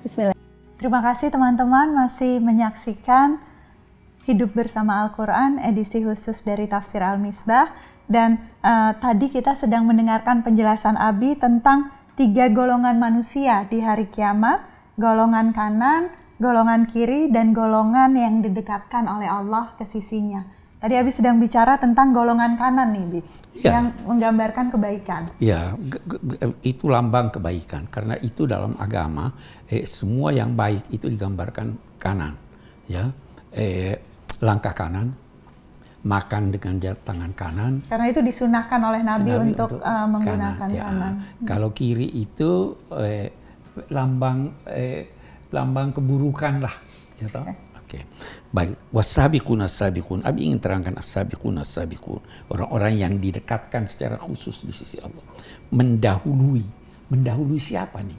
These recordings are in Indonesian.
Bismillah. Terima kasih teman-teman masih menyaksikan Hidup Bersama Al-Quran edisi khusus dari Tafsir Al-Misbah. Dan uh, tadi kita sedang mendengarkan penjelasan Abi tentang tiga golongan manusia di hari kiamat. Golongan kanan, golongan kiri, dan golongan yang didekatkan oleh Allah ke sisinya. Tadi Abi sedang bicara tentang golongan kanan nih, Bi, ya. yang menggambarkan kebaikan. Ya, itu lambang kebaikan. Karena itu dalam agama eh, semua yang baik itu digambarkan kanan, ya, eh, langkah kanan, makan dengan tangan kanan. Karena itu disunahkan oleh Nabi, Nabi untuk, untuk uh, menggunakan kanan. Ya. kanan. Kalau kiri itu eh, lambang eh, lambang keburukan lah, ya toh. Okay. Oke. Okay. Baik, wasabiqun as-sabiqun. Abi ingin terangkan as-sabiqun as-sabiqun. Orang-orang yang didekatkan secara khusus di sisi Allah. Mendahului. Mendahului siapa nih?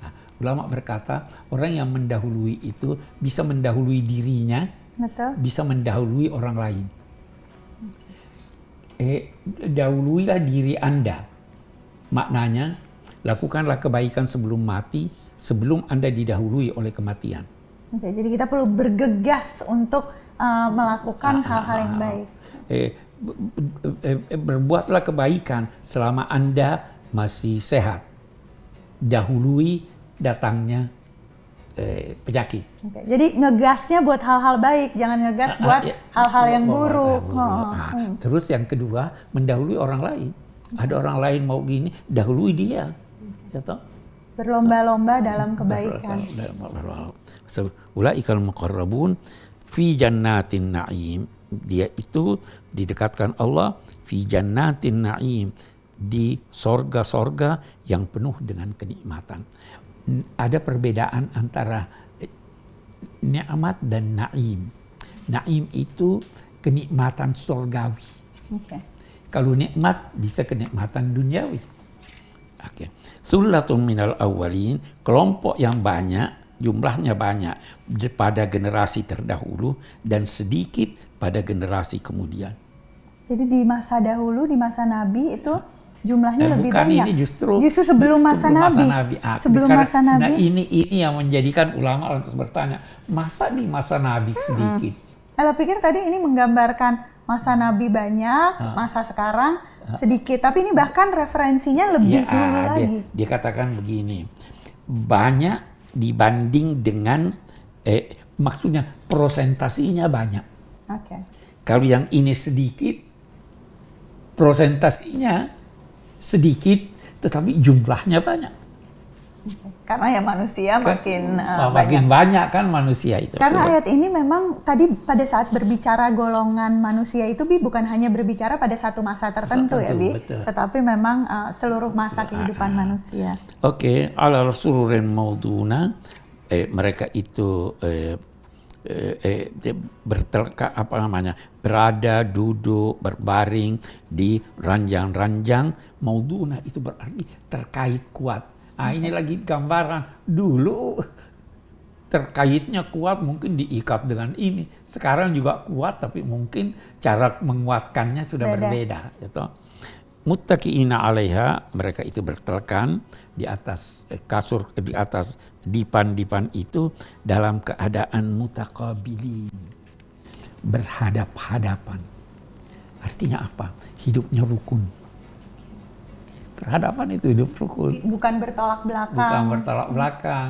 Nah, ulama berkata, orang yang mendahului itu bisa mendahului dirinya, Betul. bisa mendahului orang lain. Eh, dahuluilah diri Anda. Maknanya, lakukanlah kebaikan sebelum mati, sebelum Anda didahului oleh kematian. Oke, jadi kita perlu bergegas untuk uh, melakukan ah, hal-hal uh, yang baik. Eh, eh, berbuatlah kebaikan selama Anda masih sehat. Dahului datangnya eh, penyakit. Oke, jadi ngegasnya buat hal-hal baik, jangan ngegas uh, buat ya. hal-hal uh, yang buruk. Uh, nah, hmm. Terus yang kedua, mendahului orang lain. Ada orang lain mau gini, dahului dia. Ya toh? Berlomba-lomba dalam kebaikan. Ulaikal muqarrabun fi jannatin na'im. Dia itu didekatkan Allah fi jannatin na'im di sorga-sorga yang penuh dengan kenikmatan. Ada perbedaan antara nikmat dan naim. Naim itu kenikmatan sorgawi. Okay. Kalau nikmat bisa kenikmatan duniawi. Oke. Okay. Sulatun minal awalin, kelompok yang banyak, jumlahnya banyak pada generasi terdahulu dan sedikit pada generasi kemudian. Jadi di masa dahulu, di masa Nabi itu jumlahnya eh, lebih bukan banyak. ini justru justru sebelum masa sebelum Nabi. Masa Nabi. Ah, sebelum karena, masa Nabi. Nah ini ini yang menjadikan ulama lantas bertanya, masa di masa Nabi sedikit? Hmm. Kalau pikir tadi ini menggambarkan masa Nabi banyak, hmm. masa sekarang sedikit, tapi ini bahkan referensinya lebih ya, dulu dia, lagi. Dia katakan begini, banyak dibanding dengan, eh, maksudnya prosentasinya banyak. Okay. Kalau yang ini sedikit, prosentasinya sedikit, tetapi jumlahnya banyak. Karena ya manusia makin uh, makin banyak. banyak kan manusia itu. Karena ayat ini memang tadi pada saat berbicara golongan manusia itu bi bukan hanya berbicara pada satu masa tertentu masa ya bi, betul. tetapi memang uh, seluruh masa kehidupan uh, manusia. Oke, okay. ala sururin mauduna eh, mereka itu eh, eh, eh, bertelka apa namanya berada duduk berbaring di ranjang-ranjang mauduna itu berarti terkait kuat Nah ini lagi gambaran dulu terkaitnya kuat mungkin diikat dengan ini. Sekarang juga kuat tapi mungkin cara menguatkannya sudah Beda. berbeda. Gitu. Muttaqiina alaiha mereka itu bertelekan di atas eh, kasur eh, di atas dipan-dipan itu dalam keadaan mutakabilin berhadap-hadapan. Artinya apa? Hidupnya rukun Berhadapan itu hidup rukun. Bukan bertolak belakang. Bukan bertolak belakang.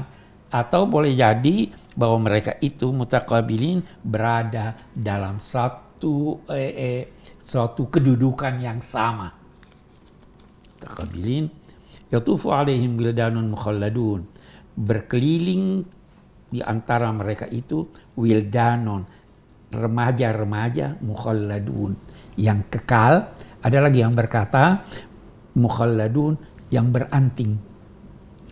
Atau boleh jadi bahwa mereka itu mutakabilin berada dalam satu eh, eh, suatu kedudukan yang sama. Mutakabilin yatufu alaihim bildanun mukhalladun. Berkeliling di antara mereka itu wildanon remaja-remaja mukhalladun yang kekal. Ada lagi yang berkata mukhalladun yang beranting.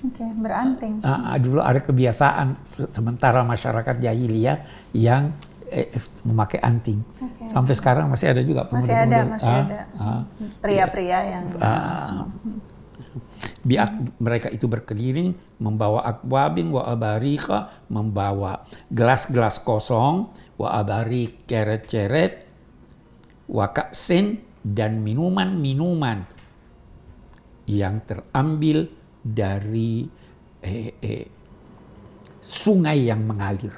Oke, okay, beranting. Uh, dulu ada kebiasaan sementara masyarakat jahiliyah yang eh, memakai anting. Okay. Sampai sekarang masih ada juga pemuda Masih ada, masih uh, ada. Pria-pria uh, yang uh, biak mereka itu berkeliling membawa akwabin wa abarika membawa gelas-gelas kosong wa abarik ceret-ceret wa kaksin dan minuman-minuman yang terambil dari eh, eh, sungai yang mengalir.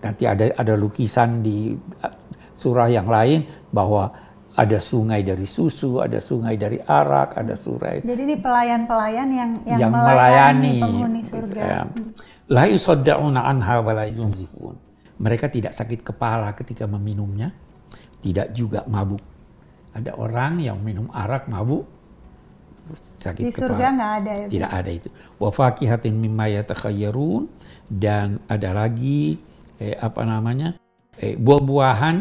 Nanti ada ada lukisan di uh, surah yang lain bahwa ada sungai dari susu, ada sungai dari arak, ada sungai. Jadi ini pelayan-pelayan yang yang, yang melayani, melayani penghuni surga. Ya. La yusaddauna anha wa la yunzifun. Mereka tidak sakit kepala ketika meminumnya, tidak juga mabuk. Ada orang yang minum arak mabuk, sakit Di kepala. surga nggak ada ya. Tidak ada itu. Wa fakihatin mimma yatakhayyarun dan ada lagi eh, apa namanya? Eh, buah-buahan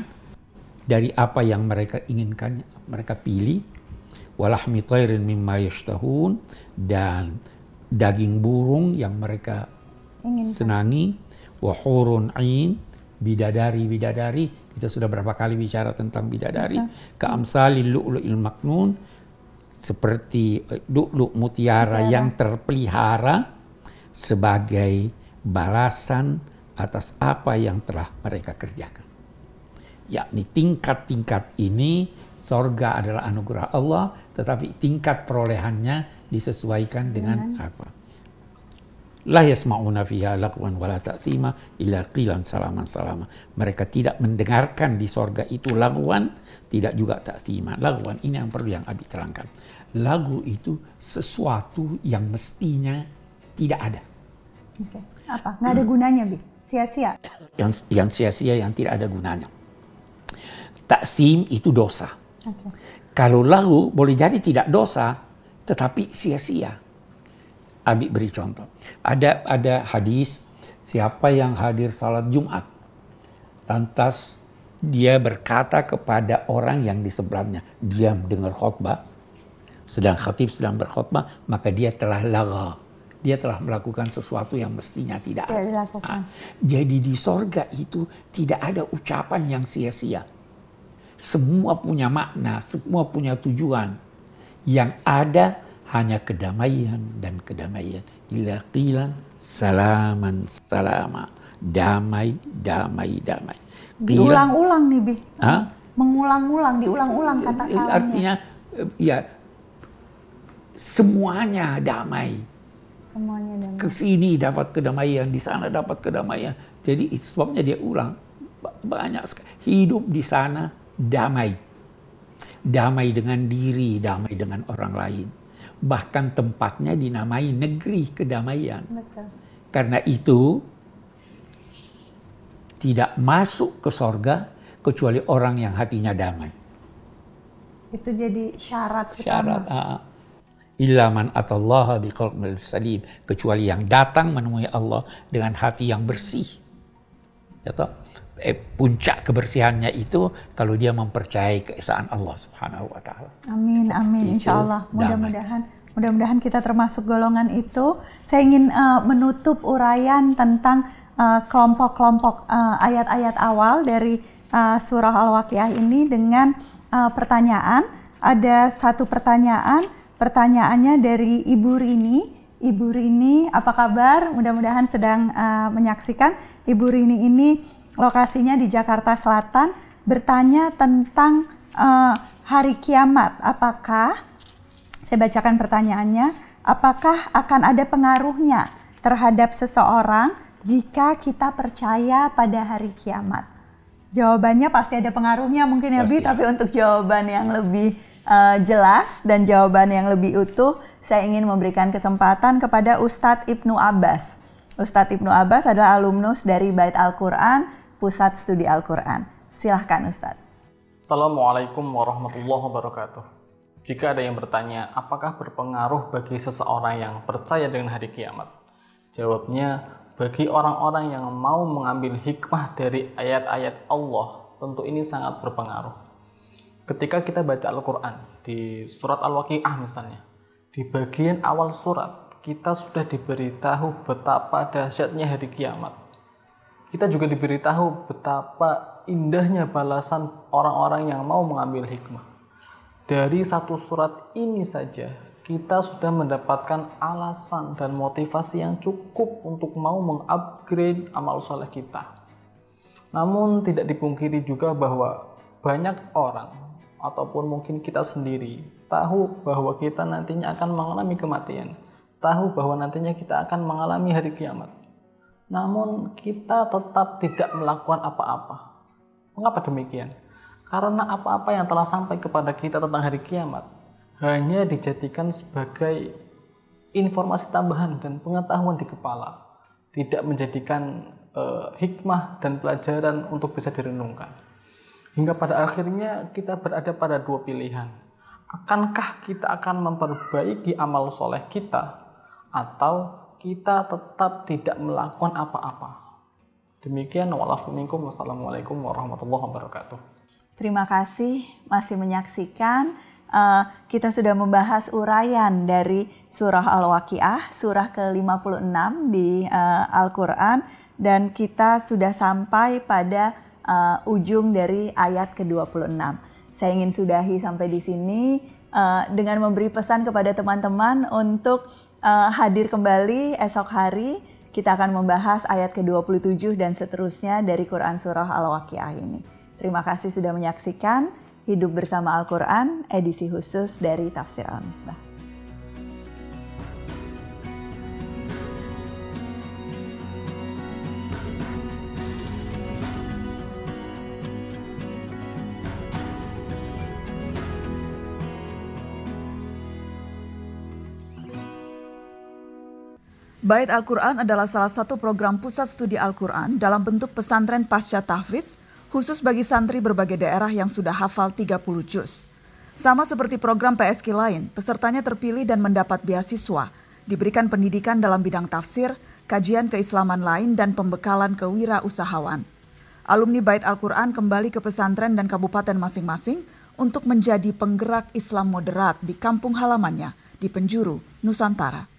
dari apa yang mereka inginkan, mereka pilih. Walahmi tairin mimma yashtahun dan daging burung yang mereka Inginkan. senangi. Wa hurun ain bidadari-bidadari. Kita sudah berapa kali bicara tentang bidadari. Ka'amsalil lu'lu'il maknun seperti eh, lu'lu' mutiara yang terpelihara sebagai balasan atas apa yang telah mereka kerjakan. Yakni tingkat-tingkat ini sorga adalah anugerah Allah, tetapi tingkat perolehannya disesuaikan dengan apa? La yasma'una fiha laqwan wala ta'thima illa qilan salaman salama. Mereka tidak mendengarkan di sorga itu laguan, tidak juga ta'thima. Laguan ini yang perlu yang Abi terangkan. Lagu itu sesuatu yang mestinya tidak ada. Oke. Apa? Nggak ada gunanya, Bi? Sia-sia. Yang yang sia-sia yang tidak ada gunanya. Ta'thim itu dosa. Oke. Kalau lagu boleh jadi tidak dosa, tetapi sia-sia. Abi beri contoh. Ada ada hadis siapa yang hadir salat Jumat, lantas dia berkata kepada orang yang di sebelahnya, diam dengar khutbah, sedang khatib sedang berkhutbah, maka dia telah laga. Dia telah melakukan sesuatu yang mestinya tidak ada. dilakukan. Ah, jadi di sorga itu tidak ada ucapan yang sia-sia. Semua punya makna, semua punya tujuan. Yang ada hanya kedamaian dan kedamaian. Ila qilan salaman salama. Damai, damai, damai. Diulang-ulang nih, Bi. Hah? Mengulang-ulang, diulang-ulang kata Eh, salamnya. Artinya, ya semuanya damai. Semuanya damai. Ke sini dapat kedamaian, di sana dapat kedamaian. Jadi itu sebabnya dia ulang. Ba- Banyak sekali. Hidup di sana damai. Damai dengan diri, damai dengan orang lain. Bahkan tempatnya dinamai negeri kedamaian. Betul. Karena itu tidak masuk ke sorga kecuali orang yang hatinya damai. Itu jadi syarat utama. syarat ah. illa man atallaha biqalbin salim kecuali yang datang menemui Allah dengan hati yang bersih ya toh? Eh, puncak kebersihannya itu kalau dia mempercayai keesaan Allah Subhanahu wa taala Amin, amin, Itu insya Allah. damai. Mudah-mudahan, mudah-mudahan kita termasuk golongan itu. Saya ingin eh, menutup uraian tentang eh, kelompok-kelompok eh, ayat-ayat awal dari eh, surah Al-Waqiah ini dengan eh, pertanyaan. Ada satu pertanyaan, pertanyaannya dari Ibu Rini. Ibu Rini, apa kabar? Mudah-mudahan sedang eh, menyaksikan. Ibu Rini ini lokasinya di Jakarta Selatan bertanya tentang eh, hari kiamat. Apakah saya bacakan pertanyaannya, apakah akan ada pengaruhnya terhadap seseorang jika kita percaya pada hari kiamat? Jawabannya pasti ada pengaruhnya mungkin ya Bi, tapi untuk jawaban yang lebih eh, jelas dan jawaban yang lebih utuh, saya ingin memberikan kesempatan kepada Ustadz Ibnu Abbas. Ustadz Ibnu Abbas adalah alumnus dari Bait Al-Quran, Pusat Studi Al-Quran. Silahkan Ustadz. Assalamualaikum warahmatullahi wabarakatuh. Jika ada yang bertanya, apakah berpengaruh bagi seseorang yang percaya dengan hari kiamat? Jawabnya, bagi orang-orang yang mau mengambil hikmah dari ayat-ayat Allah, tentu ini sangat berpengaruh. Ketika kita baca Al-Quran di surat Al-Waqi'ah misalnya, di bagian awal surat, kita sudah diberitahu betapa dahsyatnya hari kiamat kita juga diberitahu betapa indahnya balasan orang-orang yang mau mengambil hikmah. Dari satu surat ini saja, kita sudah mendapatkan alasan dan motivasi yang cukup untuk mau mengupgrade amal soleh kita. Namun tidak dipungkiri juga bahwa banyak orang ataupun mungkin kita sendiri tahu bahwa kita nantinya akan mengalami kematian, tahu bahwa nantinya kita akan mengalami hari kiamat. Namun kita tetap tidak melakukan apa-apa. Mengapa demikian? Karena apa-apa yang telah sampai kepada kita tentang hari kiamat hanya dijadikan sebagai informasi tambahan dan pengetahuan di kepala, tidak menjadikan uh, hikmah dan pelajaran untuk bisa direnungkan. Hingga pada akhirnya kita berada pada dua pilihan. Akankah kita akan memperbaiki amal soleh kita atau kita tetap tidak melakukan apa-apa? Demikian Wassalamualaikum warahmatullahi wabarakatuh. Terima kasih masih menyaksikan. Uh, kita sudah membahas uraian dari surah Al-Waqiah, surah ke-56 di uh, Al-Quran. Dan kita sudah sampai pada uh, ujung dari ayat ke-26. Saya ingin sudahi sampai di sini uh, dengan memberi pesan kepada teman-teman untuk uh, hadir kembali esok hari. Kita akan membahas ayat ke-27 dan seterusnya dari Quran Surah Al-Waqiah ini. Terima kasih sudah menyaksikan Hidup Bersama Al-Quran, edisi khusus dari Tafsir Al-Misbah. Bait Al-Quran adalah salah satu program pusat studi Al-Quran dalam bentuk pesantren pasca tahfiz khusus bagi santri berbagai daerah yang sudah hafal 30 juz. Sama seperti program PSK lain, pesertanya terpilih dan mendapat beasiswa, diberikan pendidikan dalam bidang tafsir, kajian keislaman lain, dan pembekalan kewirausahawan. Alumni Bait Al-Quran kembali ke pesantren dan kabupaten masing-masing untuk menjadi penggerak Islam moderat di kampung halamannya di penjuru Nusantara.